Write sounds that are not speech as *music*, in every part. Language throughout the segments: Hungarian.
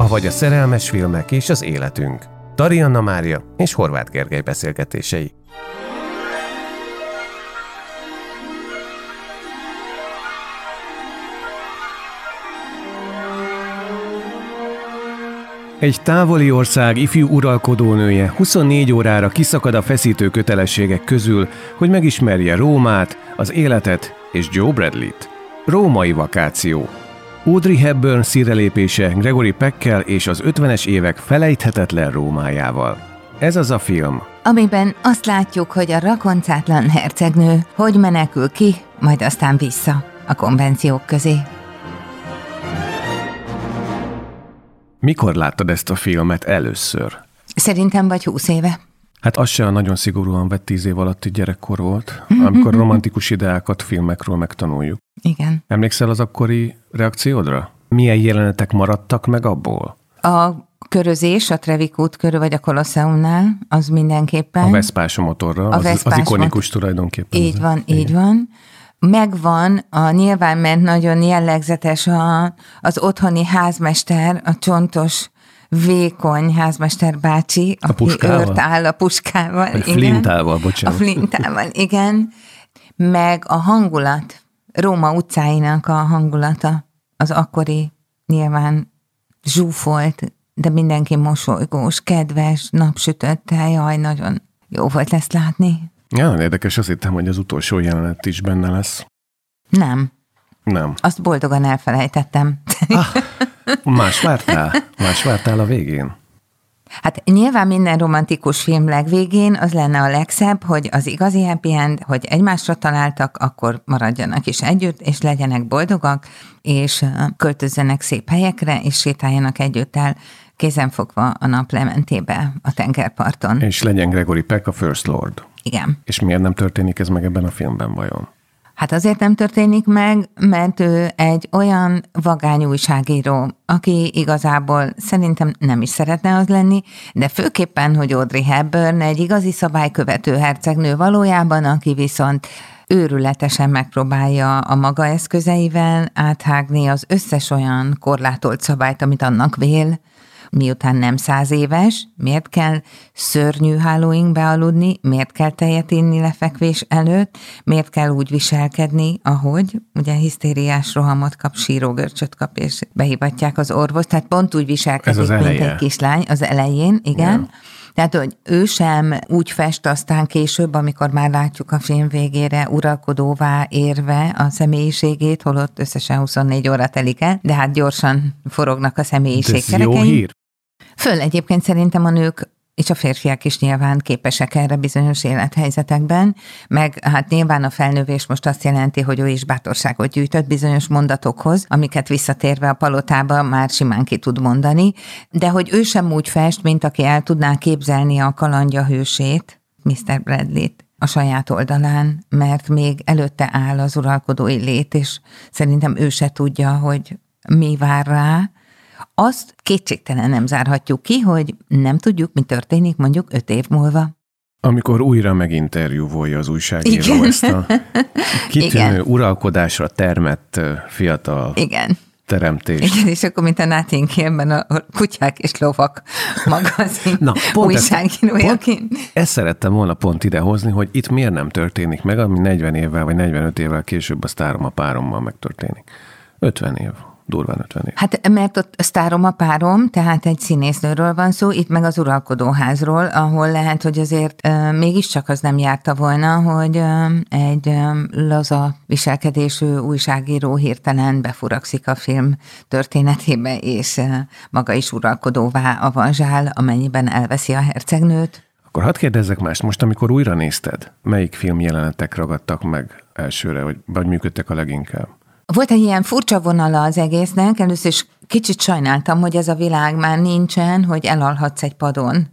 Avagy a szerelmes filmek és az életünk. Tarianna Mária és Horváth Gergely beszélgetései. Egy távoli ország ifjú uralkodónője 24 órára kiszakad a feszítő kötelességek közül, hogy megismerje Rómát, az életet és Joe Bradley-t. Római vakáció. Audrey Hepburn szírelépése Gregory Peckkel és az 50-es évek felejthetetlen Rómájával. Ez az a film, amiben azt látjuk, hogy a rakoncátlan hercegnő hogy menekül ki, majd aztán vissza a konvenciók közé. Mikor láttad ezt a filmet először? Szerintem vagy húsz éve. Hát az se nagyon szigorúan vett tíz év alatti gyerekkor volt, amikor romantikus ideákat filmekről megtanuljuk. Igen. Emlékszel az akkori reakciódra? Milyen jelenetek maradtak meg abból? A körözés a Trevikút körül vagy a Kolosseumnál, az mindenképpen. A Veszpás a motorra, a az, az ikonikus mot- tulajdonképpen. Így van, Igen. így van megvan, a nyilván ment nagyon jellegzetes a, az otthoni házmester, a csontos, vékony házmester bácsi, a aki őrt áll a puskával. igen. flintával, bocsánat. A flintával, igen. Meg a hangulat, Róma utcáinak a hangulata, az akkori nyilván zsúfolt, de mindenki mosolygós, kedves, napsütött, jaj, nagyon jó volt ezt látni. Ja, érdekes, azt hittem, hogy az utolsó jelenet is benne lesz. Nem. Nem. Azt boldogan elfelejtettem. Ah, *laughs* más vártál? Más vártál a végén? Hát nyilván minden romantikus film legvégén az lenne a legszebb, hogy az igazi happy end, hogy egymásra találtak, akkor maradjanak is együtt, és legyenek boldogak, és költözzenek szép helyekre, és sétáljanak együtt el kézenfogva a naplementébe a tengerparton. És legyen Gregory Peck a First Lord. Igen. És miért nem történik ez meg ebben a filmben vajon? Hát azért nem történik meg, mert ő egy olyan vagány újságíró, aki igazából szerintem nem is szeretne az lenni, de főképpen, hogy Audrey Hepburn egy igazi szabálykövető hercegnő valójában, aki viszont őrületesen megpróbálja a maga eszközeivel áthágni az összes olyan korlátolt szabályt, amit annak vél, miután nem száz éves, miért kell szörnyű hálóinkbe aludni, miért kell tejet inni lefekvés előtt, miért kell úgy viselkedni, ahogy, ugye hisztériás rohamot kap, sírógörcsöt kap, és behívatják az orvos, tehát pont úgy viselkedik, mint egy kislány az elején, igen. Yeah. Tehát, hogy ő sem úgy fest aztán később, amikor már látjuk a film végére uralkodóvá érve a személyiségét, holott összesen 24 óra telik el, de hát gyorsan forognak a személyiség Ez jó hír? Föl egyébként szerintem a nők és a férfiak is nyilván képesek erre bizonyos élethelyzetekben, meg hát nyilván a felnővés most azt jelenti, hogy ő is bátorságot gyűjtött bizonyos mondatokhoz, amiket visszatérve a palotába már simán ki tud mondani, de hogy ő sem úgy fest, mint aki el tudná képzelni a kalandja hősét, Mr. Bradley-t a saját oldalán, mert még előtte áll az uralkodói lét, és szerintem ő se tudja, hogy mi vár rá, azt kétségtelen nem zárhatjuk ki, hogy nem tudjuk, mi történik mondjuk öt év múlva. Amikor újra meginterjúvolja az újságíró Igen. ezt a *laughs* kitűnő Igen. uralkodásra termett fiatal Igen. teremtés. Igen, és akkor, mint a Nothing Hill-ben a kutyák és lovak magazin Na, pont újságírójaként. Ezt, ezt szerettem volna pont idehozni, hogy itt miért nem történik meg, ami 40 évvel vagy 45 évvel később a sztárom a párommal megtörténik. 50 év durván 50 év. Hát mert ott sztárom a párom, tehát egy színésznőről van szó, itt meg az uralkodóházról, ahol lehet, hogy azért uh, mégiscsak az nem járta volna, hogy uh, egy um, laza viselkedésű újságíró hirtelen befurakszik a film történetébe, és uh, maga is uralkodóvá avanzsál, amennyiben elveszi a hercegnőt. Akkor hadd kérdezzek mást, most amikor újra nézted, melyik film jelenetek ragadtak meg elsőre, vagy, vagy működtek a leginkább? Volt egy ilyen furcsa vonala az egésznek, először is kicsit sajnáltam, hogy ez a világ már nincsen, hogy elalhatsz egy padon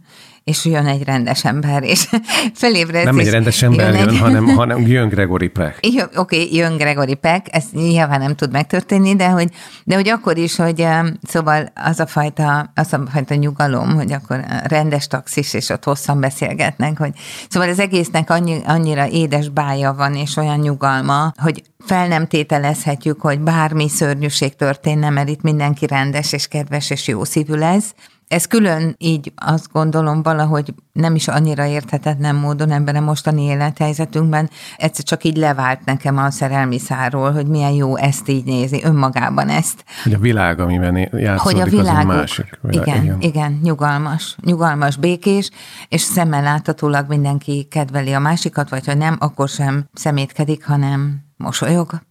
és jön egy rendes ember, és *laughs* felébredsz. Nem egy rendes ember jön, jön egy... hanem, *laughs* hanem jön Gregory Peck. Oké, okay, jön Gregory Peck, ez nyilván nem tud megtörténni, de hogy, de hogy akkor is, hogy szóval az a fajta, az a fajta nyugalom, hogy akkor rendes taxis, és ott hosszan beszélgetnek, hogy szóval az egésznek annyi, annyira édes bája van, és olyan nyugalma, hogy fel nem tételezhetjük, hogy bármi szörnyűség történne, mert itt mindenki rendes és kedves és jó szívű lesz, ez külön így azt gondolom valahogy nem is annyira érthetetlen módon ebben a mostani élethelyzetünkben, egyszer csak így levált nekem a szerelmi száról, hogy milyen jó ezt így nézi, önmagában ezt. Hogy a világ, amiben játszódik, hogy a világok, az másik világ. Igen, igen, igen, nyugalmas, nyugalmas, békés, és szemmel láthatólag mindenki kedveli a másikat, vagy ha nem, akkor sem szemétkedik, hanem mosolyog.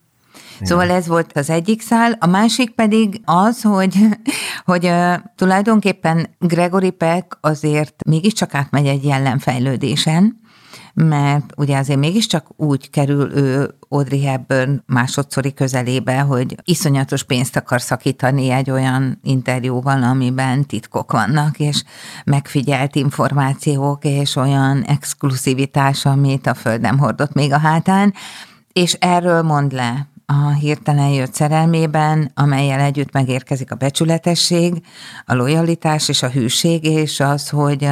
Szóval ez volt az egyik szál, a másik pedig az, hogy, hogy tulajdonképpen Gregory Peck azért mégiscsak átmegy egy jellemfejlődésen, mert ugye azért mégiscsak úgy kerül ő Audrey Hepburn másodszori közelébe, hogy iszonyatos pénzt akar szakítani egy olyan interjúval, amiben titkok vannak, és megfigyelt információk, és olyan exkluzivitás, amit a föld nem hordott még a hátán, és erről mond le a hirtelen jött szerelmében, amelyel együtt megérkezik a becsületesség, a lojalitás és a hűség, és az, hogy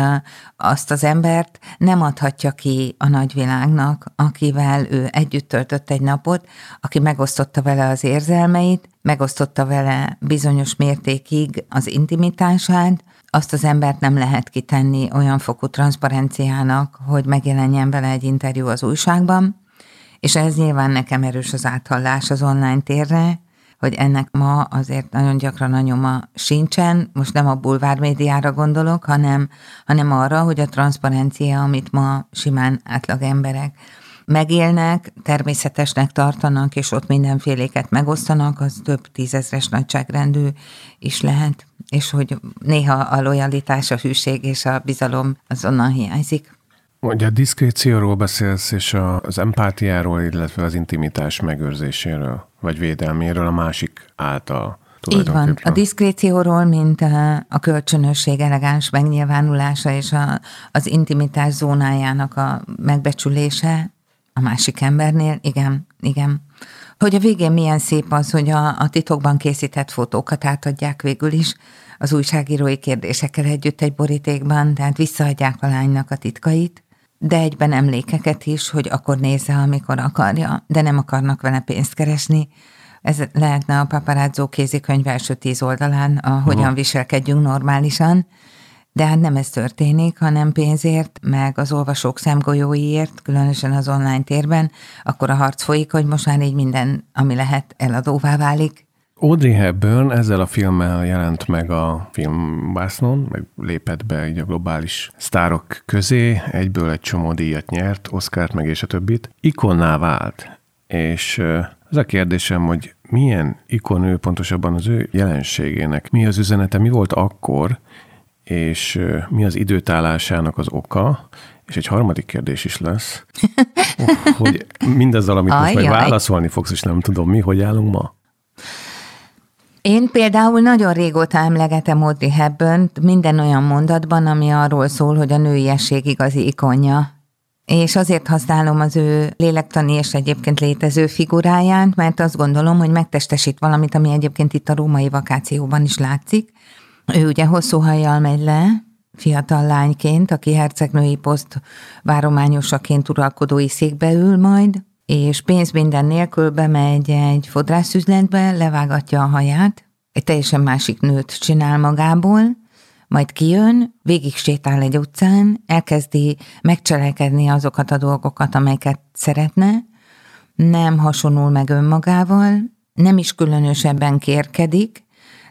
azt az embert nem adhatja ki a nagyvilágnak, akivel ő együtt töltött egy napot, aki megosztotta vele az érzelmeit, megosztotta vele bizonyos mértékig az intimitását, azt az embert nem lehet kitenni olyan fokú transzparenciának, hogy megjelenjen vele egy interjú az újságban, és ez nyilván nekem erős az áthallás az online térre, hogy ennek ma azért nagyon gyakran a nyoma sincsen, most nem a bulvár médiára gondolok, hanem, hanem arra, hogy a transzparencia, amit ma simán átlag emberek megélnek, természetesnek tartanak, és ott mindenféléket megosztanak, az több tízezres nagyságrendű is lehet, és hogy néha a lojalitás, a hűség és a bizalom azonnal hiányzik. Ugye a diszkrécióról beszélsz, és az empátiáról, illetve az intimitás megőrzéséről, vagy védelméről a másik által. Így van. A diszkrécióról, mint a, a kölcsönösség elegáns megnyilvánulása és a, az intimitás zónájának a megbecsülése a másik embernél, igen, igen. Hogy a végén milyen szép az, hogy a, a titokban készített fotókat átadják végül is az újságírói kérdésekkel együtt egy borítékban, tehát visszaadják a lánynak a titkait, de egyben emlékeket is, hogy akkor nézze, amikor akarja, de nem akarnak vele pénzt keresni. Ez lehetne a paparazzo kézikönyv első tíz oldalán, a hogyan viselkedjünk normálisan, de hát nem ez történik, hanem pénzért, meg az olvasók szemgolyóiért, különösen az online térben, akkor a harc folyik, hogy most már így minden, ami lehet, eladóvá válik, Audrey Hepburn ezzel a filmmel jelent meg a filmbásznon, meg lépett be így a globális sztárok közé, egyből egy csomó díjat nyert, Oscárt meg és a többit. Ikonná vált, és az a kérdésem, hogy milyen ikon ő pontosabban az ő jelenségének, mi az üzenete, mi volt akkor, és mi az időtállásának az oka, és egy harmadik kérdés is lesz, *laughs* hogy mindazzal, amit most meg válaszolni fogsz, és nem tudom mi, hogy állunk ma. Én például nagyon régóta emlegetem Audrey hepburn minden olyan mondatban, ami arról szól, hogy a nőiesség igazi ikonja. És azért használom az ő lélektani és egyébként létező figuráját, mert azt gondolom, hogy megtestesít valamit, ami egyébként itt a római vakációban is látszik. Ő ugye hosszú hajjal megy le, fiatal lányként, aki hercegnői poszt várományosaként uralkodói székbe ül majd, és pénz minden nélkül bemegy egy fodrászüzletbe, levágatja a haját, egy teljesen másik nőt csinál magából, majd kijön, végig sétál egy utcán, elkezdi megcselekedni azokat a dolgokat, amelyeket szeretne, nem hasonul meg önmagával, nem is különösebben kérkedik,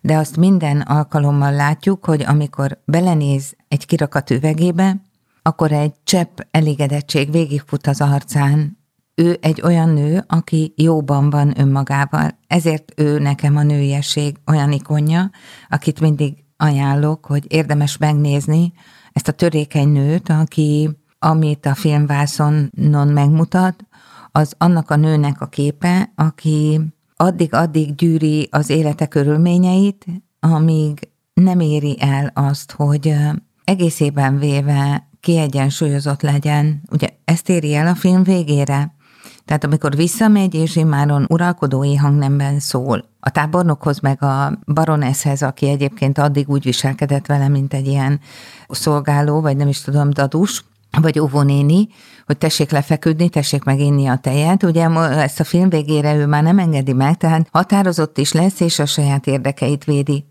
de azt minden alkalommal látjuk, hogy amikor belenéz egy kirakat üvegébe, akkor egy csepp elégedettség végigfut az arcán. Ő egy olyan nő, aki jóban van önmagával. Ezért ő nekem a nőiesség olyan ikonja, akit mindig ajánlok, hogy érdemes megnézni ezt a törékeny nőt, aki, amit a filmvászonon megmutat, az annak a nőnek a képe, aki addig-addig gyűri az élete körülményeit, amíg nem éri el azt, hogy egészében véve kiegyensúlyozott legyen. Ugye ezt éri el a film végére. Tehát amikor visszamegy, és immáron uralkodói hangnemben szól. A tábornokhoz, meg a baroneszhez, aki egyébként addig úgy viselkedett vele, mint egy ilyen szolgáló, vagy nem is tudom, dadus, vagy óvónéni, hogy tessék lefeküdni, tessék meginni a tejet. Ugye ezt a film végére ő már nem engedi meg, tehát határozott is lesz, és a saját érdekeit védi.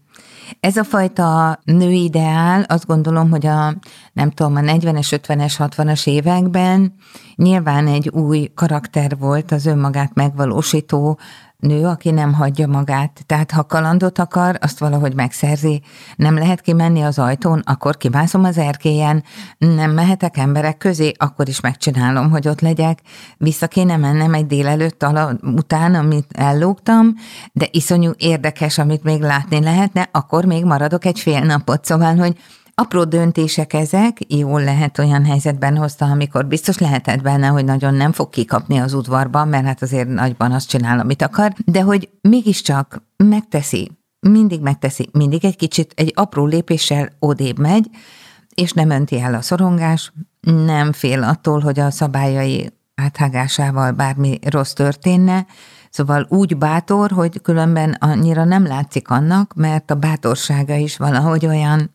Ez a fajta nőideál, azt gondolom, hogy a nem tudom, a 40-es, 50-es, 60-as években nyilván egy új karakter volt az önmagát megvalósító nő, aki nem hagyja magát. Tehát ha kalandot akar, azt valahogy megszerzi. Nem lehet kimenni az ajtón, akkor kimászom az erkélyen. Nem mehetek emberek közé, akkor is megcsinálom, hogy ott legyek. Vissza kéne mennem egy délelőtt ala, után, amit ellógtam, de iszonyú érdekes, amit még látni lehetne, akkor még maradok egy fél napot. Szóval, hogy Apró döntések ezek, jól lehet olyan helyzetben hozta, amikor biztos lehetett benne, hogy nagyon nem fog kikapni az udvarban, mert hát azért nagyban azt csinál, amit akar, de hogy mégiscsak megteszi, mindig megteszi, mindig egy kicsit, egy apró lépéssel odébb megy, és nem önti el a szorongás, nem fél attól, hogy a szabályai áthágásával bármi rossz történne, Szóval úgy bátor, hogy különben annyira nem látszik annak, mert a bátorsága is valahogy olyan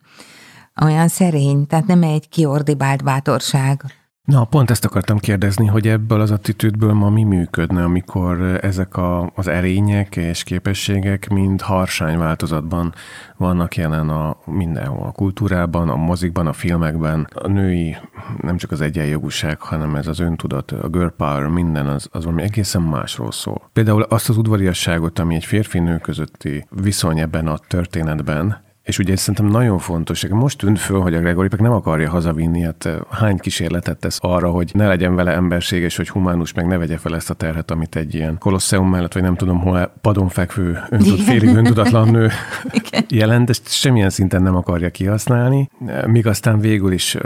olyan szerény, tehát nem egy kiordibált bátorság. Na, pont ezt akartam kérdezni, hogy ebből az attitűdből ma mi működne, amikor ezek a, az erények és képességek mind harsány változatban vannak jelen a mindenhol, a kultúrában, a mozikban, a filmekben. A női, nem csak az egyenjogúság, hanem ez az öntudat, a girl power, minden az, az valami egészen másról szól. Például azt az udvariasságot, ami egy férfi-nő közötti viszony ebben a történetben, és ugye szerintem nagyon fontos. Most tűnt föl, hogy a Gregory nem akarja hazavinni, hát hány kísérletet tesz arra, hogy ne legyen vele emberséges, hogy humánus, meg ne vegye fel ezt a terhet, amit egy ilyen kolosseum mellett, vagy nem tudom hol padon fekvő, öntud, félig öntudatlan nő *laughs* jelent, ezt semmilyen szinten nem akarja kihasználni, míg aztán végül is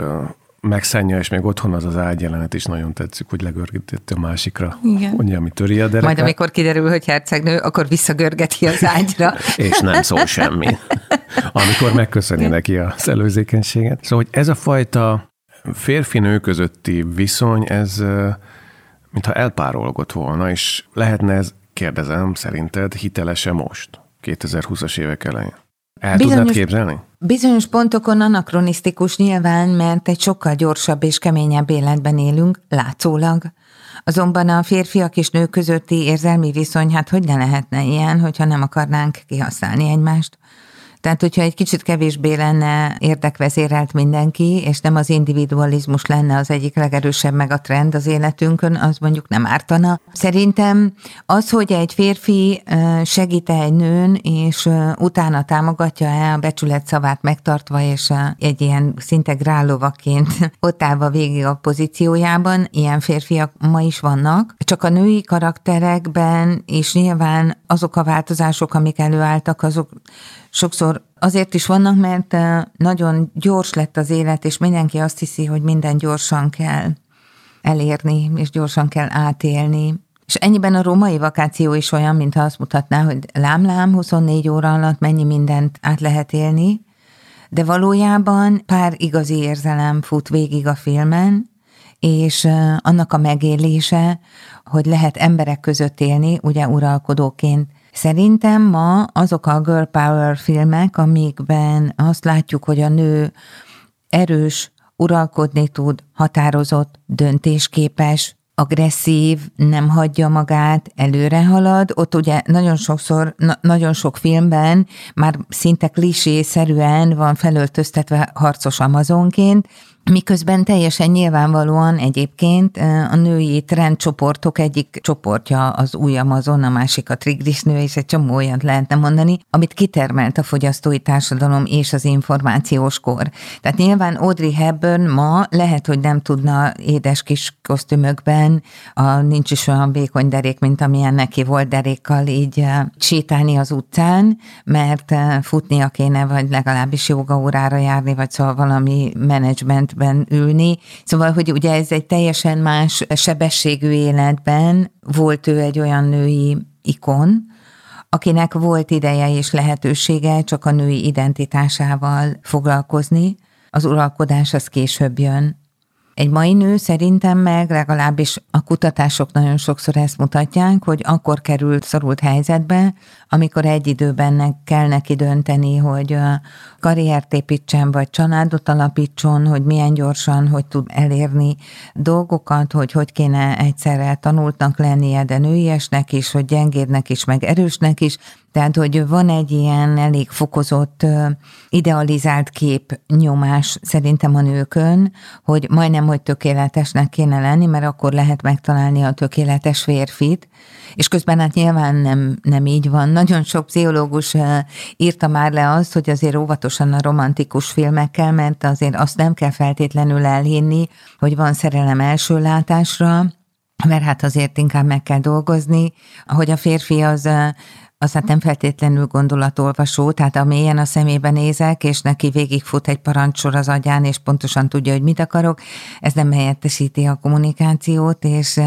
megszánja, és még otthon az az ágyjelenet is nagyon tetszik, hogy legörgetett a másikra, Igen. Mondja, ami töri a dereket. Majd amikor kiderül, hogy hercegnő, akkor visszagörgeti az ágyra. és nem szól semmi. *laughs* Amikor megköszöni neki az előzékenységet. Szóval, hogy ez a fajta férfi-nő közötti viszony, ez mintha elpárolgott volna, és lehetne ez, kérdezem, szerinted hitelese most, 2020-as évek elején? El bizonyos, tudnád képzelni? Bizonyos pontokon anakronisztikus nyilván, mert egy sokkal gyorsabb és keményebb életben élünk, látszólag. Azonban a férfiak és nők közötti érzelmi viszony, hát hogy ne lehetne ilyen, hogyha nem akarnánk kihasználni egymást? Tehát, hogyha egy kicsit kevésbé lenne érdekvezérelt mindenki, és nem az individualizmus lenne az egyik legerősebb meg a trend az életünkön, az mondjuk nem ártana. Szerintem az, hogy egy férfi segít egy nőn, és utána támogatja-e a becsület szavát megtartva, és egy ilyen szinte grálovaként *laughs* ott állva végig a pozíciójában, ilyen férfiak ma is vannak. Csak a női karakterekben, és nyilván azok a változások, amik előálltak, azok sokszor azért is vannak, mert nagyon gyors lett az élet, és mindenki azt hiszi, hogy minden gyorsan kell elérni, és gyorsan kell átélni. És ennyiben a római vakáció is olyan, mintha azt mutatná, hogy lám-lám, 24 óra alatt mennyi mindent át lehet élni, de valójában pár igazi érzelem fut végig a filmen, és annak a megélése, hogy lehet emberek között élni, ugye uralkodóként, Szerintem ma azok a girl power filmek, amikben azt látjuk, hogy a nő erős, uralkodni tud, határozott, döntésképes, agresszív, nem hagyja magát, előre halad. Ott ugye nagyon sokszor, na, nagyon sok filmben már szinte klisé-szerűen van felöltöztetve harcos amazonként, Miközben teljesen nyilvánvalóan egyébként a női trendcsoportok egyik csoportja az új Amazon, a másik a triglisnő, és egy csomó olyat lehetne mondani, amit kitermelt a fogyasztói társadalom és az információs kor. Tehát nyilván Audrey Hepburn ma lehet, hogy nem tudna édes kis kosztümökben, a, nincs is olyan vékony derék, mint amilyen neki volt derékkal így sétálni az utcán, mert futnia kéne, vagy legalábbis jogaórára járni, vagy szóval valami menedzsment életben ülni. Szóval, hogy ugye ez egy teljesen más sebességű életben volt ő egy olyan női ikon, akinek volt ideje és lehetősége csak a női identitásával foglalkozni. Az uralkodás az később jön. Egy mai nő szerintem meg, legalábbis a kutatások nagyon sokszor ezt mutatják, hogy akkor került szorult helyzetbe, amikor egy időben kell neki dönteni, hogy karriert építsen, vagy családot alapítson, hogy milyen gyorsan, hogy tud elérni dolgokat, hogy hogy kéne egyszerre tanultnak lennie, de nőiesnek is, hogy gyengédnek is, meg erősnek is, tehát, hogy van egy ilyen elég fokozott, idealizált kép nyomás szerintem a nőkön, hogy majdnem, hogy tökéletesnek kéne lenni, mert akkor lehet megtalálni a tökéletes férfit, és közben hát nyilván nem, nem így van. Nagyon sok pszichológus írta már le azt, hogy azért óvatosan a romantikus filmekkel, mert azért azt nem kell feltétlenül elhinni, hogy van szerelem első látásra, mert hát azért inkább meg kell dolgozni, hogy a férfi az az hát nem feltétlenül gondolatolvasó, tehát amilyen a szemébe nézek, és neki végigfut egy parancsor az agyán, és pontosan tudja, hogy mit akarok, ez nem helyettesíti a kommunikációt, és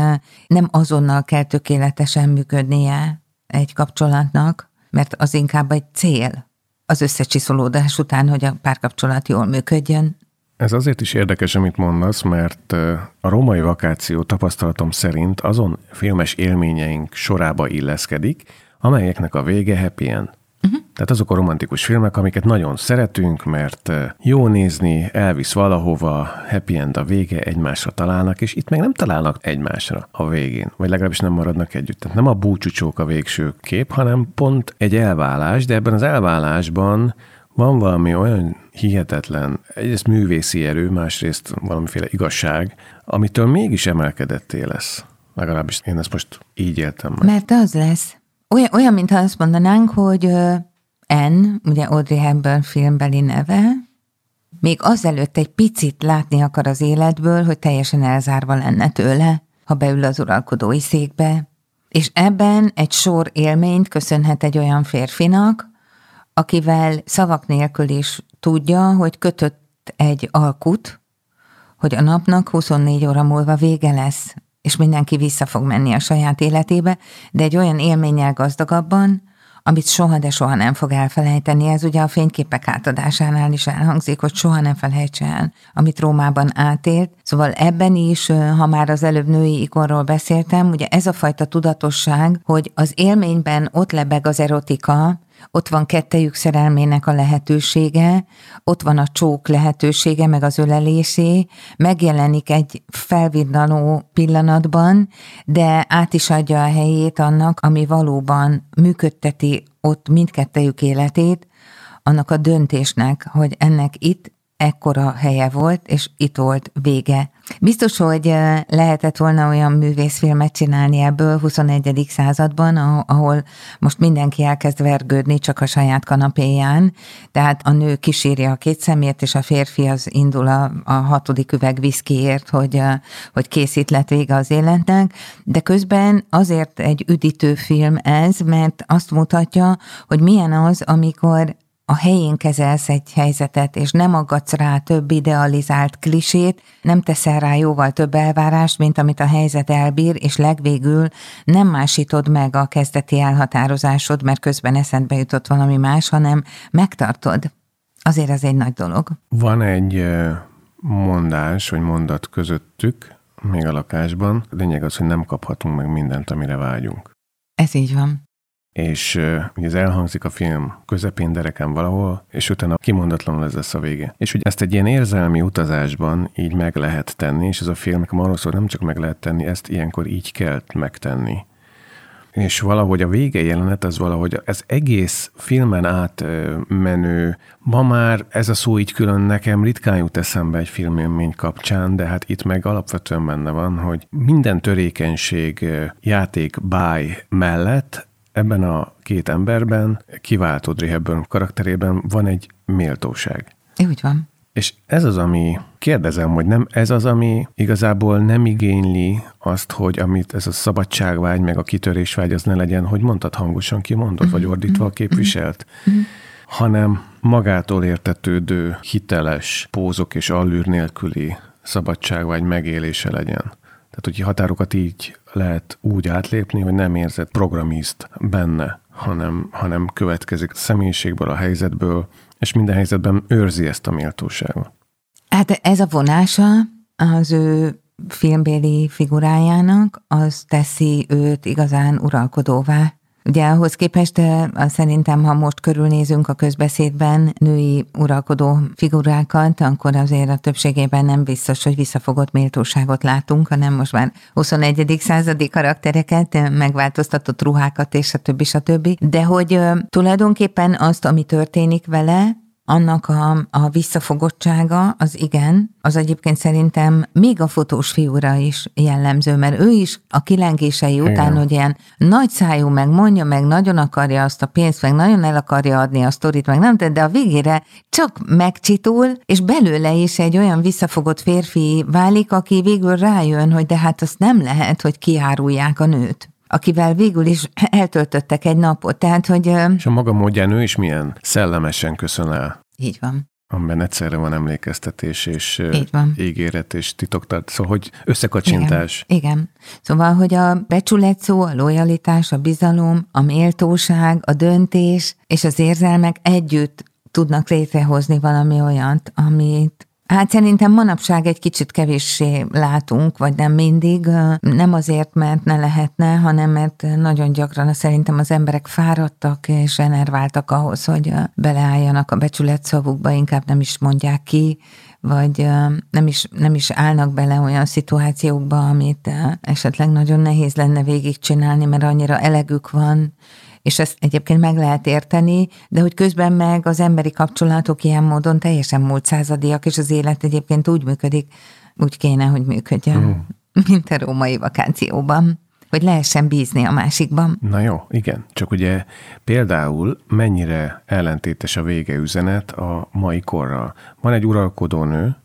nem azonnal kell tökéletesen működnie egy kapcsolatnak, mert az inkább egy cél az összecsiszolódás után, hogy a párkapcsolat jól működjön. Ez azért is érdekes, amit mondasz, mert a római vakáció tapasztalatom szerint azon filmes élményeink sorába illeszkedik, amelyeknek a vége happy end. Uh-huh. Tehát azok a romantikus filmek, amiket nagyon szeretünk, mert jó nézni, elvisz valahova, happy end a vége, egymásra találnak, és itt meg nem találnak egymásra a végén, vagy legalábbis nem maradnak együtt. Tehát nem a búcsúcsók a végső kép, hanem pont egy elválás, de ebben az elválásban van valami olyan hihetetlen, egyrészt művészi erő, másrészt valamiféle igazság, amitől mégis emelkedetté lesz. Legalábbis én ezt most így éltem meg. Mert az lesz. Olyan, olyan mintha azt mondanánk, hogy N, ugye Audrey Hepburn filmbeli neve, még azelőtt egy picit látni akar az életből, hogy teljesen elzárva lenne tőle, ha beül az uralkodói székbe. És ebben egy sor élményt köszönhet egy olyan férfinak, akivel szavak nélkül is tudja, hogy kötött egy alkut, hogy a napnak 24 óra múlva vége lesz, és mindenki vissza fog menni a saját életébe, de egy olyan élménnyel gazdagabban, amit soha, de soha nem fog elfelejteni. Ez ugye a fényképek átadásánál is elhangzik, hogy soha nem felejtse el, amit Rómában átélt. Szóval ebben is, ha már az előbb női ikonról beszéltem, ugye ez a fajta tudatosság, hogy az élményben ott lebeg az erotika, ott van kettejük szerelmének a lehetősége, ott van a csók lehetősége, meg az ölelésé, megjelenik egy felviddanó pillanatban, de át is adja a helyét annak, ami valóban működteti ott mindkettejük életét, annak a döntésnek, hogy ennek itt ekkora helye volt, és itt volt vége. Biztos, hogy lehetett volna olyan művészfilmet csinálni ebből 21. században, ahol most mindenki elkezd vergődni csak a saját kanapéján, tehát a nő kíséri a két szemét, és a férfi az indul a, a hatodik üveg viszkiért, hogy, hogy készít lett vége az életnek, de közben azért egy üdítő film ez, mert azt mutatja, hogy milyen az, amikor a helyén kezelsz egy helyzetet, és nem aggatsz rá több idealizált klisét, nem teszel rá jóval több elvárást, mint amit a helyzet elbír, és legvégül nem másítod meg a kezdeti elhatározásod, mert közben eszedbe jutott valami más, hanem megtartod. Azért ez egy nagy dolog. Van egy mondás, vagy mondat közöttük, még a lakásban. Lényeg az, hogy nem kaphatunk meg mindent, amire vágyunk. Ez így van és uh, ez elhangzik a film közepén dereken valahol, és utána kimondatlanul ez lesz a vége. És hogy ezt egy ilyen érzelmi utazásban így meg lehet tenni, és ez a film arról szól, nem csak meg lehet tenni, ezt ilyenkor így kell megtenni. és valahogy a vége jelenet az valahogy ez egész filmen át menő, ma már ez a szó így külön nekem ritkán jut eszembe egy filmélmény kapcsán, de hát itt meg alapvetően benne van, hogy minden törékenység játék báj mellett ebben a két emberben, kiváltó Audrey Hepburn karakterében van egy méltóság. Úgy van. És ez az, ami, kérdezem, hogy nem ez az, ami igazából nem igényli azt, hogy amit ez a szabadságvágy, meg a kitörésvágy, az ne legyen, hogy mondtad hangosan kimondott, vagy ordítva képviselt, hanem magától értetődő, hiteles pózok és allűr nélküli szabadságvágy megélése legyen. Tehát, hogy határokat így lehet úgy átlépni, hogy nem érzed programiszt benne, hanem, hanem következik a személyiségből, a helyzetből, és minden helyzetben őrzi ezt a méltóságot. Hát ez a vonása az ő filmbéli figurájának, az teszi őt igazán uralkodóvá. Ugye ahhoz képest szerintem, ha most körülnézünk a közbeszédben női uralkodó figurákat, akkor azért a többségében nem biztos, hogy visszafogott méltóságot látunk, hanem most már 21. századi karaktereket, megváltoztatott ruhákat és a többi, a többi. De hogy tulajdonképpen azt, ami történik vele, annak a, a visszafogottsága, az igen, az egyébként szerintem még a fotós fiúra is jellemző, mert ő is a kilengései után, igen. hogy ilyen nagy szájú, meg mondja, meg nagyon akarja azt a pénzt, meg nagyon el akarja adni a sztorit, meg nem, de a végére csak megcsitul, és belőle is egy olyan visszafogott férfi válik, aki végül rájön, hogy de hát azt nem lehet, hogy kiárulják a nőt akivel végül is *clears throat* eltöltöttek egy napot. Tehát, hogy... És a maga módján ő is milyen szellemesen köszön el. Így van. Amiben egyszerre van emlékeztetés és Így van. ígéret és titoktart, szóval hogy összekacsintás. Igen. Igen. Szóval, hogy a becsület szó, a lojalitás, a bizalom, a méltóság, a döntés és az érzelmek együtt tudnak létrehozni valami olyat, amit Hát szerintem manapság egy kicsit kevéssé látunk, vagy nem mindig, nem azért, mert ne lehetne, hanem mert nagyon gyakran szerintem az emberek fáradtak és enerváltak ahhoz, hogy beleálljanak a becsület szavukba, inkább nem is mondják ki, vagy nem is, nem is állnak bele olyan szituációkba, amit esetleg nagyon nehéz lenne végigcsinálni, mert annyira elegük van, és ezt egyébként meg lehet érteni, de hogy közben meg az emberi kapcsolatok ilyen módon teljesen múlt századiak, és az élet egyébként úgy működik, úgy kéne, hogy működjön, mm. mint a római vakációban hogy lehessen bízni a másikban. Na jó, igen. Csak ugye például mennyire ellentétes a vége üzenet a mai korral. Van egy uralkodó nő,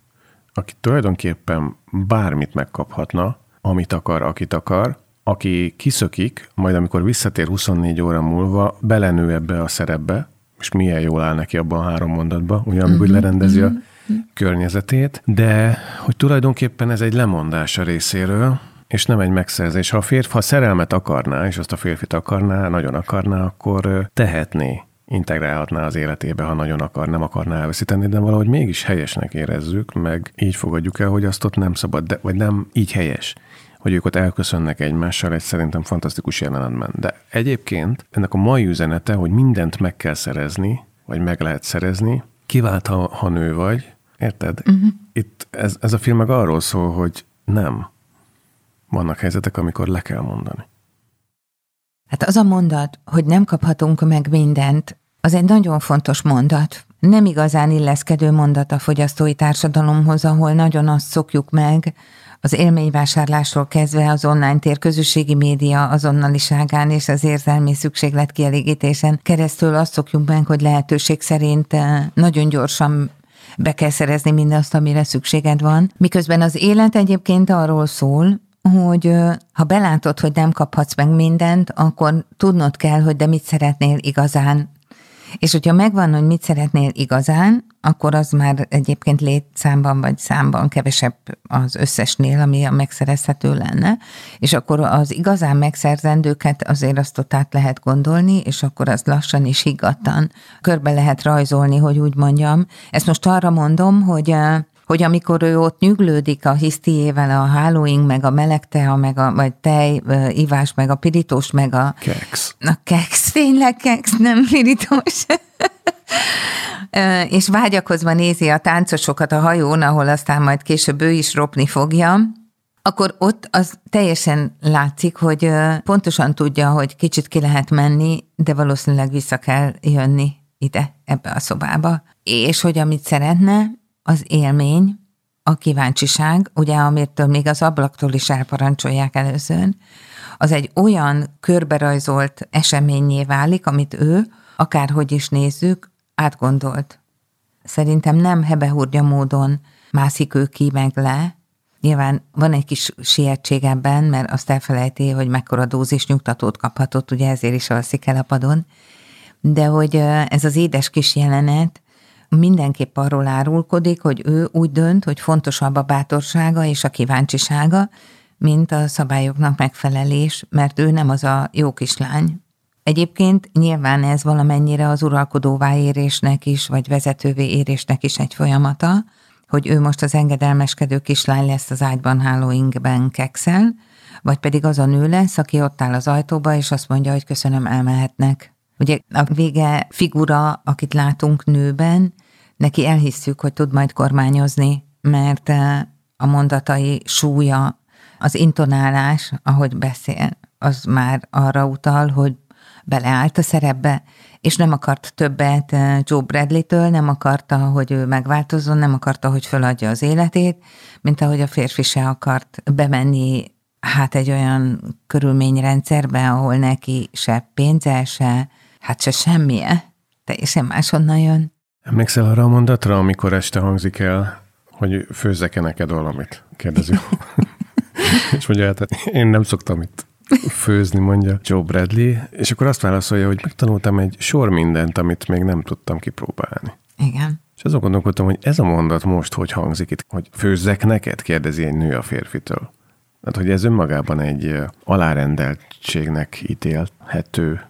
aki tulajdonképpen bármit megkaphatna, amit akar, akit akar, aki kiszökik, majd amikor visszatér 24 óra múlva, belenő ebbe a szerepbe, és milyen jól áll neki abban a három mondatban, ugye, amikor uh-huh, lerendezi uh-huh. a mhm. környezetét, de hogy tulajdonképpen ez egy lemondás a részéről, és nem egy megszerzés. Ha a férfi, ha szerelmet akarná, és azt a férfit akarná, nagyon akarná, akkor tehetné, integrálhatná az életébe, ha nagyon akar, nem akarná elveszíteni, de valahogy mégis helyesnek érezzük, meg így fogadjuk el, hogy azt ott nem szabad, de, vagy nem így helyes hogy ők ott elköszönnek egymással egy szerintem fantasztikus jelenetben. De egyébként ennek a mai üzenete, hogy mindent meg kell szerezni, vagy meg lehet szerezni, kivált, ha, ha nő vagy, érted? Uh-huh. Itt ez, ez a film meg arról szól, hogy nem. Vannak helyzetek, amikor le kell mondani. Hát az a mondat, hogy nem kaphatunk meg mindent, az egy nagyon fontos mondat. Nem igazán illeszkedő mondat a fogyasztói társadalomhoz, ahol nagyon azt szokjuk meg, az élményvásárlásról kezdve az online tér közösségi média azonnaliságán és az érzelmi szükséglet kielégítésen keresztül azt szokjuk meg, hogy lehetőség szerint eh, nagyon gyorsan be kell szerezni mindazt, amire szükséged van. Miközben az élet egyébként arról szól, hogy eh, ha belátod, hogy nem kaphatsz meg mindent, akkor tudnod kell, hogy de mit szeretnél igazán. És hogyha megvan, hogy mit szeretnél igazán, akkor az már egyébként létszámban vagy számban kevesebb az összesnél, ami a megszerezhető lenne, és akkor az igazán megszerzendőket azért azt ott át lehet gondolni, és akkor az lassan és higgadtan körbe lehet rajzolni, hogy úgy mondjam. Ezt most arra mondom, hogy hogy amikor ő ott nyüglődik a hisztiével, a hálóink, meg a meleg tea, meg a vagy tej, ivás, meg a pirítós, meg a... Keks. A keks, tényleg keks, nem pirítós. *laughs* és vágyakozva nézi a táncosokat a hajón, ahol aztán majd később ő is ropni fogja, akkor ott az teljesen látszik, hogy pontosan tudja, hogy kicsit ki lehet menni, de valószínűleg vissza kell jönni ide, ebbe a szobába. És hogy amit szeretne, az élmény, a kíváncsiság, ugye, amitől még az ablaktól is elparancsolják először, az egy olyan körberajzolt eseményé válik, amit ő, akárhogy is nézzük, átgondolt. Szerintem nem hebehurgya módon mászik ő ki meg le, Nyilván van egy kis sietség ebben, mert azt elfelejti, hogy mekkora dózis nyugtatót kaphatott, ugye ezért is alszik el a padon, de hogy ez az édes kis jelenet mindenképp arról árulkodik, hogy ő úgy dönt, hogy fontosabb a bátorsága és a kíváncsisága, mint a szabályoknak megfelelés, mert ő nem az a jó kislány. Egyébként nyilván ez valamennyire az uralkodóvá érésnek is, vagy vezetővé érésnek is egy folyamata, hogy ő most az engedelmeskedő kislány lesz az ágyban háló ingben kekszel, vagy pedig az a nő lesz, aki ott áll az ajtóba, és azt mondja, hogy köszönöm, elmehetnek. Ugye a vége figura, akit látunk nőben, neki elhisszük, hogy tud majd kormányozni, mert eh, a mondatai súlya, az intonálás, ahogy beszél, az már arra utal, hogy beleállt a szerepbe, és nem akart többet eh, Joe Bradley-től, nem akarta, hogy ő megváltozzon, nem akarta, hogy föladja az életét, mint ahogy a férfi se akart bemenni hát egy olyan körülményrendszerbe, ahol neki se pénze, se, hát se semmije, teljesen máshonnan jön. Emlékszel arra a mondatra, amikor este hangzik el, hogy főzzek-e neked valamit? Kérdezi. *laughs* és mondja, hát én nem szoktam itt főzni, mondja Joe Bradley, és akkor azt válaszolja, hogy megtanultam egy sor mindent, amit még nem tudtam kipróbálni. Igen. És azon gondolkodtam, hogy ez a mondat most hogy hangzik itt, hogy főzzek neked, kérdezi egy nő a férfitől. Hát, hogy ez önmagában egy alárendeltségnek ítélhető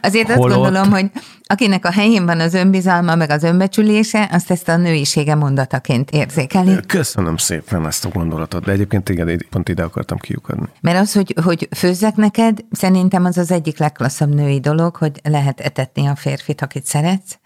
Azért azt Holott... gondolom, hogy akinek a helyén van az önbizalma, meg az önbecsülése, azt ezt a nőisége mondataként érzékeli. Köszönöm szépen ezt a gondolatot, de egyébként igen, pont ide akartam kiukadni. Mert az, hogy, hogy főzzek neked, szerintem az az egyik legklasszabb női dolog, hogy lehet etetni a férfit, akit szeretsz,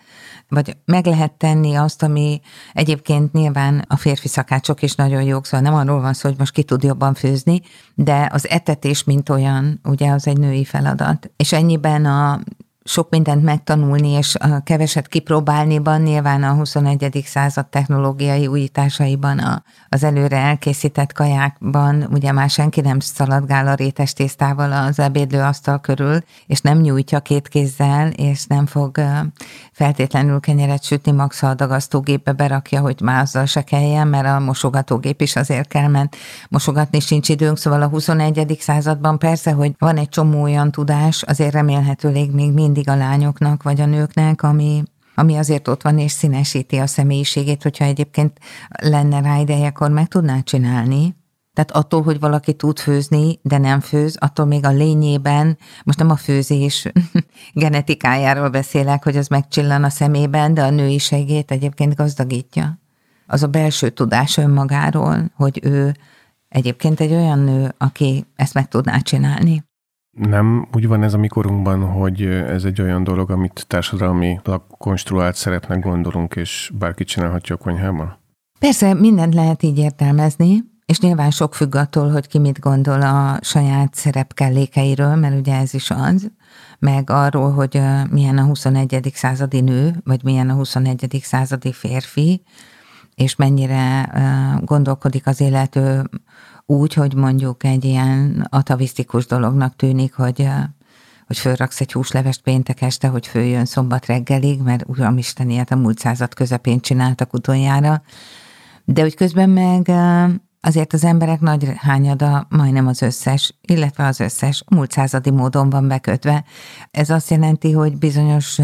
vagy meg lehet tenni azt, ami egyébként nyilván a férfi szakácsok is nagyon jók, szóval nem arról van szó, hogy most ki tud jobban főzni, de az etetés, mint olyan, ugye az egy női feladat. És ennyiben a sok mindent megtanulni és keveset kipróbálniban, nyilván a 21. század technológiai újításaiban, a, az előre elkészített kajákban, ugye már senki nem szaladgál a rétes tésztával az asztal körül, és nem nyújtja két kézzel, és nem fog feltétlenül kenyeret sütni, max a dagasztógépbe berakja, hogy már azzal se kelljen, mert a mosogatógép is azért kell, mert mosogatni sincs időnk, szóval a 21. században persze, hogy van egy csomó olyan tudás, azért remélhetőleg még mindig mindig a lányoknak vagy a nőknek, ami, ami azért ott van és színesíti a személyiségét, hogyha egyébként lenne rá ideje, akkor meg tudná csinálni. Tehát attól, hogy valaki tud főzni, de nem főz, attól még a lényében, most nem a főzés *laughs* genetikájáról beszélek, hogy az megcsillan a szemében, de a nőiségét egyébként gazdagítja. Az a belső tudás önmagáról, hogy ő egyébként egy olyan nő, aki ezt meg tudná csinálni. Nem úgy van ez a mikorunkban, hogy ez egy olyan dolog, amit társadalmi konstruált szeretnek gondolunk, és bárki csinálhatja a konyhában? Persze, mindent lehet így értelmezni, és nyilván sok függ attól, hogy ki mit gondol a saját szerepkellékeiről, mert ugye ez is az, meg arról, hogy milyen a 21. századi nő, vagy milyen a 21. századi férfi, és mennyire gondolkodik az illető úgy, hogy mondjuk egy ilyen atavisztikus dolognak tűnik, hogy hogy fölraksz egy húslevest péntek este, hogy följön szombat reggelig, mert uramisten, ilyet a múlt század közepén csináltak utoljára. De hogy közben meg azért az emberek nagy hányada, majdnem az összes, illetve az összes múlt századi módon van bekötve. Ez azt jelenti, hogy bizonyos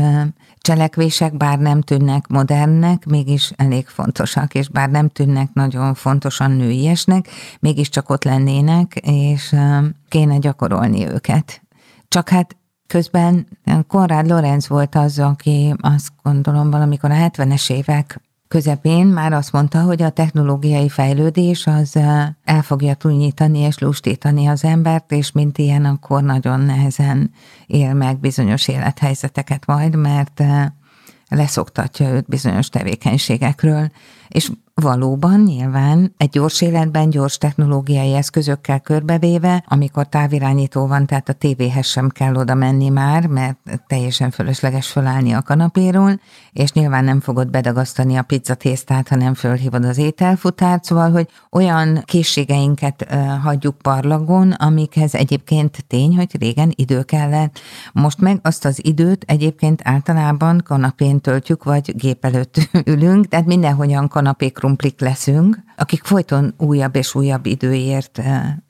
cselekvések, bár nem tűnnek modernnek, mégis elég fontosak, és bár nem tűnnek nagyon fontosan nőiesnek, mégiscsak ott lennének, és kéne gyakorolni őket. Csak hát közben Konrád Lorenz volt az, aki azt gondolom valamikor a 70-es évek közepén már azt mondta, hogy a technológiai fejlődés az el fogja túlnyítani és lustítani az embert, és mint ilyen akkor nagyon nehezen él meg bizonyos élethelyzeteket majd, mert leszoktatja őt bizonyos tevékenységekről. És valóban nyilván egy gyors életben gyors technológiai eszközökkel körbevéve, amikor távirányító van, tehát a tévéhez sem kell oda menni már, mert teljesen fölösleges fölállni a kanapéról, és nyilván nem fogod bedagasztani a pizza tésztát, ha nem fölhívod az ételfutárt, szóval, hogy olyan készségeinket uh, hagyjuk parlagon, amikhez egyébként tény, hogy régen idő kellett. Most meg azt az időt egyébként általában kanapén töltjük, vagy gép előtt *laughs* ülünk, tehát mindenhogyan kanapé krumplik leszünk, akik folyton újabb és újabb időért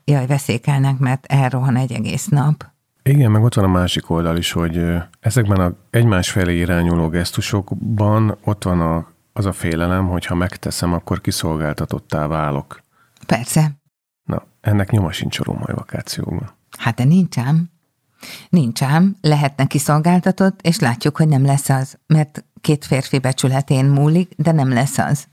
jaj, veszékelnek, mert elrohan egy egész nap. Igen, meg ott van a másik oldal is, hogy ezekben a egymás felé irányuló gesztusokban ott van a, az a félelem, hogy ha megteszem, akkor kiszolgáltatottá válok. Persze. Na, ennek nyoma sincs a római vakációban. Hát de nincs ám. Nincs ám, lehetne kiszolgáltatott, és látjuk, hogy nem lesz az, mert két férfi becsületén múlik, de nem lesz az.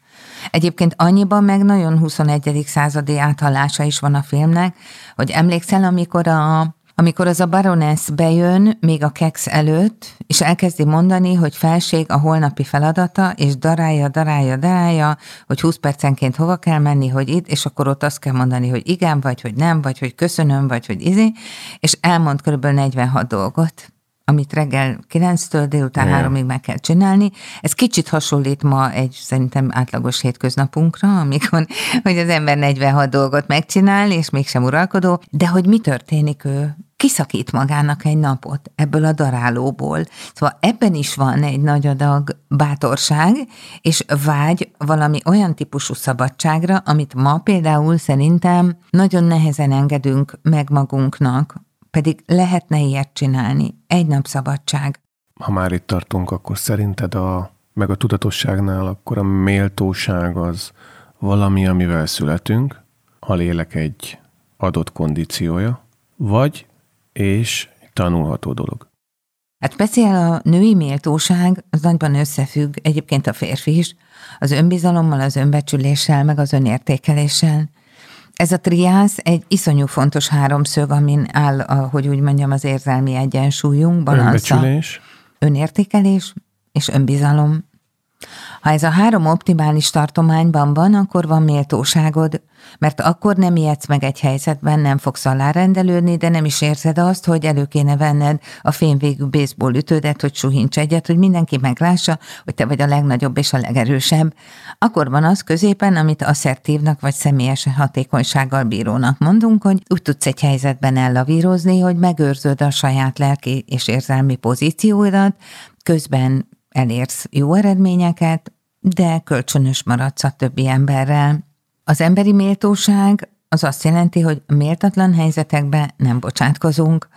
Egyébként annyiban meg nagyon 21. századi áthallása is van a filmnek, hogy emlékszel, amikor a amikor az a baronesz bejön még a keks előtt, és elkezdi mondani, hogy felség a holnapi feladata, és darálja, darálja, darálja, hogy 20 percenként hova kell menni, hogy itt, és akkor ott azt kell mondani, hogy igen, vagy hogy nem, vagy hogy köszönöm, vagy hogy izé, és elmond kb. 46 dolgot amit reggel 9-től délután. 3-ig meg kell csinálni. Ez kicsit hasonlít ma egy szerintem átlagos hétköznapunkra, *laughs* amikor hogy az ember 46 dolgot megcsinál, és mégsem uralkodó, de hogy mi történik ő kiszakít magának egy napot ebből a darálóból. Szóval ebben is van egy nagy adag bátorság, és vágy valami olyan típusú szabadságra, amit ma például szerintem nagyon nehezen engedünk meg magunknak, pedig lehetne ilyet csinálni. Egy nap szabadság. Ha már itt tartunk, akkor szerinted a, meg a tudatosságnál, akkor a méltóság az valami, amivel születünk, a lélek egy adott kondíciója, vagy és tanulható dolog. Hát speciál a női méltóság, az nagyban összefügg, egyébként a férfi is, az önbizalommal, az önbecsüléssel, meg az önértékeléssel. Ez a triász egy iszonyú fontos háromszög, amin áll, hogy úgy mondjam, az érzelmi egyensúlyunk, balansza. Önbecsülés. Önértékelés és önbizalom. Ha ez a három optimális tartományban van, akkor van méltóságod, mert akkor nem ijedsz meg egy helyzetben, nem fogsz alárendelődni, de nem is érzed azt, hogy elő kéne venned a fényvégű baseball ütődet, hogy suhincs egyet, hogy mindenki meglássa, hogy te vagy a legnagyobb és a legerősebb. Akkor van az középen, amit asszertívnak vagy személyes hatékonysággal bírónak mondunk, hogy úgy tudsz egy helyzetben ellavírozni, hogy megőrzöd a saját lelki és érzelmi pozícióidat, közben elérsz jó eredményeket, de kölcsönös maradsz a többi emberrel. Az emberi méltóság az azt jelenti, hogy méltatlan helyzetekbe nem bocsátkozunk,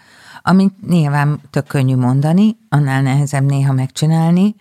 amit nyilván tök könnyű mondani, annál nehezebb néha megcsinálni,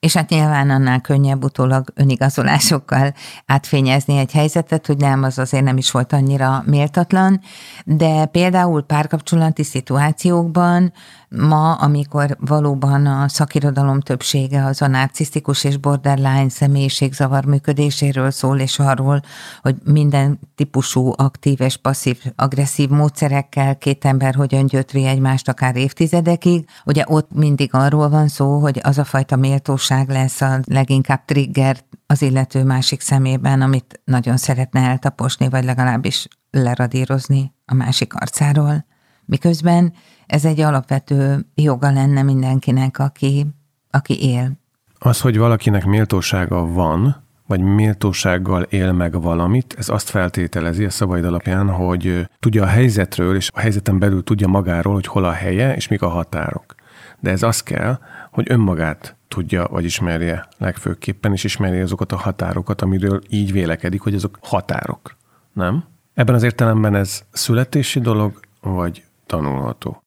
és hát nyilván annál könnyebb utólag önigazolásokkal átfényezni egy helyzetet, hogy nem, az azért nem is volt annyira méltatlan, de például párkapcsolati szituációkban ma, amikor valóban a szakirodalom többsége az a narcisztikus és borderline személyiségzavar működéséről szól, és arról, hogy minden típusú aktív és passzív agresszív módszerekkel két ember hogyan gyötri egymást akár évtizedekig. Ugye ott mindig arról van szó, hogy az a fajta méltóság lesz a leginkább trigger az illető másik szemében, amit nagyon szeretne eltaposni, vagy legalábbis leradírozni a másik arcáról. Miközben ez egy alapvető joga lenne mindenkinek, aki, aki él. Az, hogy valakinek méltósága van, vagy méltósággal él meg valamit, ez azt feltételezi a szavaid alapján, hogy tudja a helyzetről, és a helyzeten belül tudja magáról, hogy hol a helye, és mik a határok. De ez az kell, hogy önmagát tudja, vagy ismerje legfőképpen, és ismerje azokat a határokat, amiről így vélekedik, hogy azok határok. Nem? Ebben az értelemben ez születési dolog, vagy tanulható?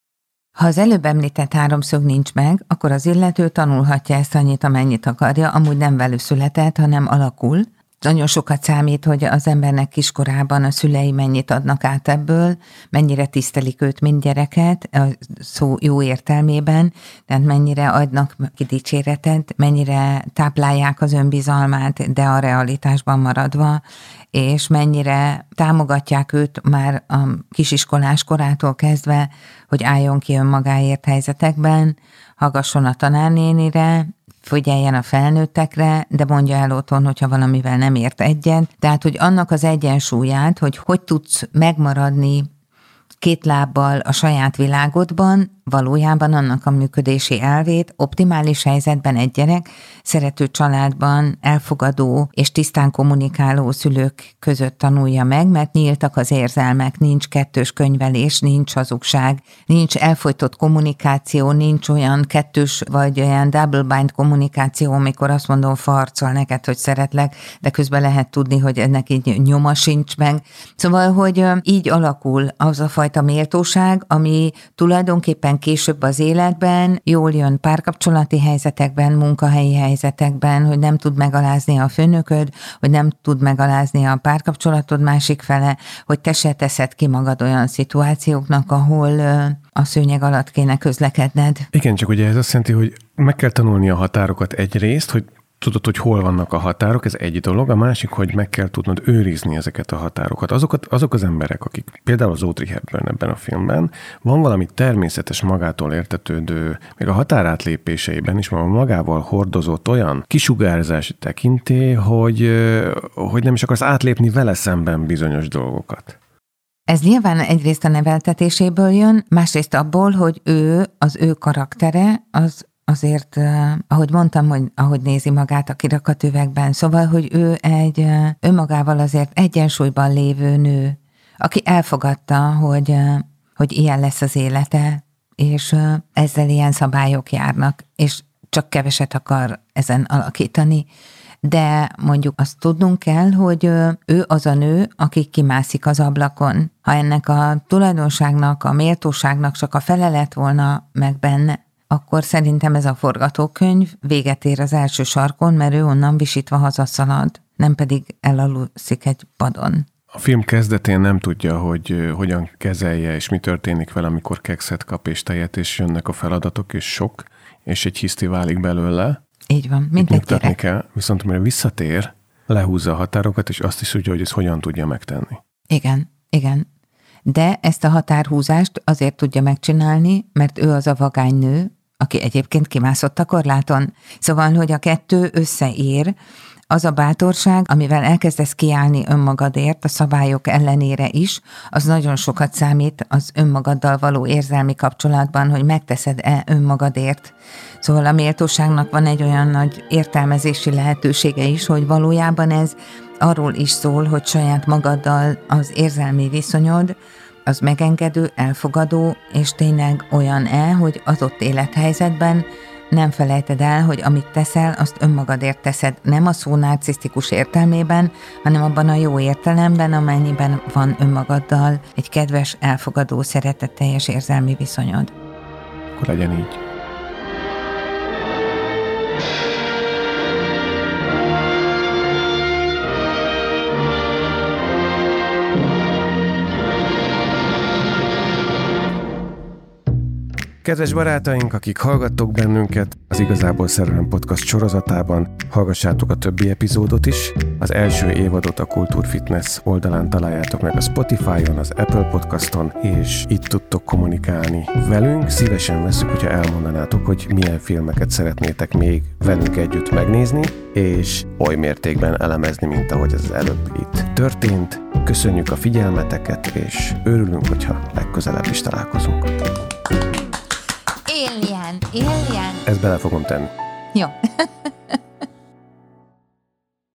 Ha az előbb említett háromszög nincs meg, akkor az illető tanulhatja ezt annyit, amennyit akarja, amúgy nem velük született, hanem alakul. Nagyon sokat számít, hogy az embernek kiskorában a szülei mennyit adnak át ebből, mennyire tisztelik őt, mint gyereket, a szó jó értelmében, tehát mennyire adnak ki dicséretet, mennyire táplálják az önbizalmát, de a realitásban maradva, és mennyire támogatják őt már a kisiskolás korától kezdve, hogy álljon ki önmagáért helyzetekben, hallgasson a tanárnénire, figyeljen a felnőttekre, de mondja el otthon, hogyha valamivel nem ért egyet. Tehát, hogy annak az egyensúlyát, hogy hogy tudsz megmaradni két lábbal a saját világodban, valójában annak a működési elvét optimális helyzetben egy gyerek, szerető családban, elfogadó és tisztán kommunikáló szülők között tanulja meg, mert nyíltak az érzelmek, nincs kettős könyvelés, nincs hazugság, nincs elfolytott kommunikáció, nincs olyan kettős vagy olyan double bind kommunikáció, amikor azt mondom farcol neked, hogy szeretlek, de közben lehet tudni, hogy ennek így nyoma sincs meg. Szóval, hogy így alakul az a fajta méltóság, ami tulajdonképpen később az életben jól jön párkapcsolati helyzetekben, munkahelyi helyzetekben, hogy nem tud megalázni a főnököd, hogy nem tud megalázni a párkapcsolatod másik fele, hogy te se teszed ki magad olyan szituációknak, ahol a szőnyeg alatt kéne közlekedned. Igen, csak ugye ez azt jelenti, hogy meg kell tanulni a határokat egyrészt, hogy tudod, hogy hol vannak a határok, ez egy dolog, a másik, hogy meg kell tudnod őrizni ezeket a határokat. Azokat, azok az emberek, akik például az Audrey Hepburn ebben a filmben, van valami természetes magától értetődő, még a határátlépéseiben is van magával hordozott olyan kisugárzási tekinté, hogy, hogy nem is akarsz átlépni vele szemben bizonyos dolgokat. Ez nyilván egyrészt a neveltetéséből jön, másrészt abból, hogy ő, az ő karaktere, az azért, ahogy mondtam, hogy ahogy nézi magát a kirakatüvegben, szóval, hogy ő egy önmagával azért egyensúlyban lévő nő, aki elfogadta, hogy, hogy ilyen lesz az élete, és ezzel ilyen szabályok járnak, és csak keveset akar ezen alakítani. De mondjuk azt tudnunk kell, hogy ő az a nő, aki kimászik az ablakon. Ha ennek a tulajdonságnak, a méltóságnak csak a fele volna meg benne, akkor szerintem ez a forgatókönyv véget ér az első sarkon, mert ő onnan visítva hazaszalad, nem pedig elaluszik egy padon. A film kezdetén nem tudja, hogy hogyan kezelje, és mi történik vele, amikor kekszet kap és tejet, és jönnek a feladatok, és sok, és egy hiszti válik belőle. Így van, mint egy gyerek. kell, viszont mire visszatér, lehúzza a határokat, és azt is tudja, hogy ezt hogyan tudja megtenni. Igen, igen. De ezt a határhúzást azért tudja megcsinálni, mert ő az a vagány nő, aki egyébként kimászott a korláton. Szóval, hogy a kettő összeér, az a bátorság, amivel elkezdesz kiállni önmagadért, a szabályok ellenére is, az nagyon sokat számít az önmagaddal való érzelmi kapcsolatban, hogy megteszed-e önmagadért. Szóval a méltóságnak van egy olyan nagy értelmezési lehetősége is, hogy valójában ez arról is szól, hogy saját magaddal az érzelmi viszonyod, az megengedő, elfogadó, és tényleg olyan-e, hogy adott élethelyzetben nem felejted el, hogy amit teszel, azt önmagadért teszed, nem a szó narcisztikus értelmében, hanem abban a jó értelemben, amennyiben van önmagaddal egy kedves, elfogadó, szeretetteljes érzelmi viszonyod. Akkor legyen így. Kedves barátaink, akik hallgattok bennünket az Igazából Szerelem Podcast sorozatában, hallgassátok a többi epizódot is. Az első évadot a Kultúr Fitness oldalán találjátok meg a Spotify-on, az Apple Podcaston, és itt tudtok kommunikálni velünk. Szívesen veszük, hogyha elmondanátok, hogy milyen filmeket szeretnétek még velünk együtt megnézni, és oly mértékben elemezni, mint ahogy ez előbb itt történt. Köszönjük a figyelmeteket, és örülünk, hogyha legközelebb is találkozunk. Alien, alien. Ezt bele fogom tenni. Jó. *laughs*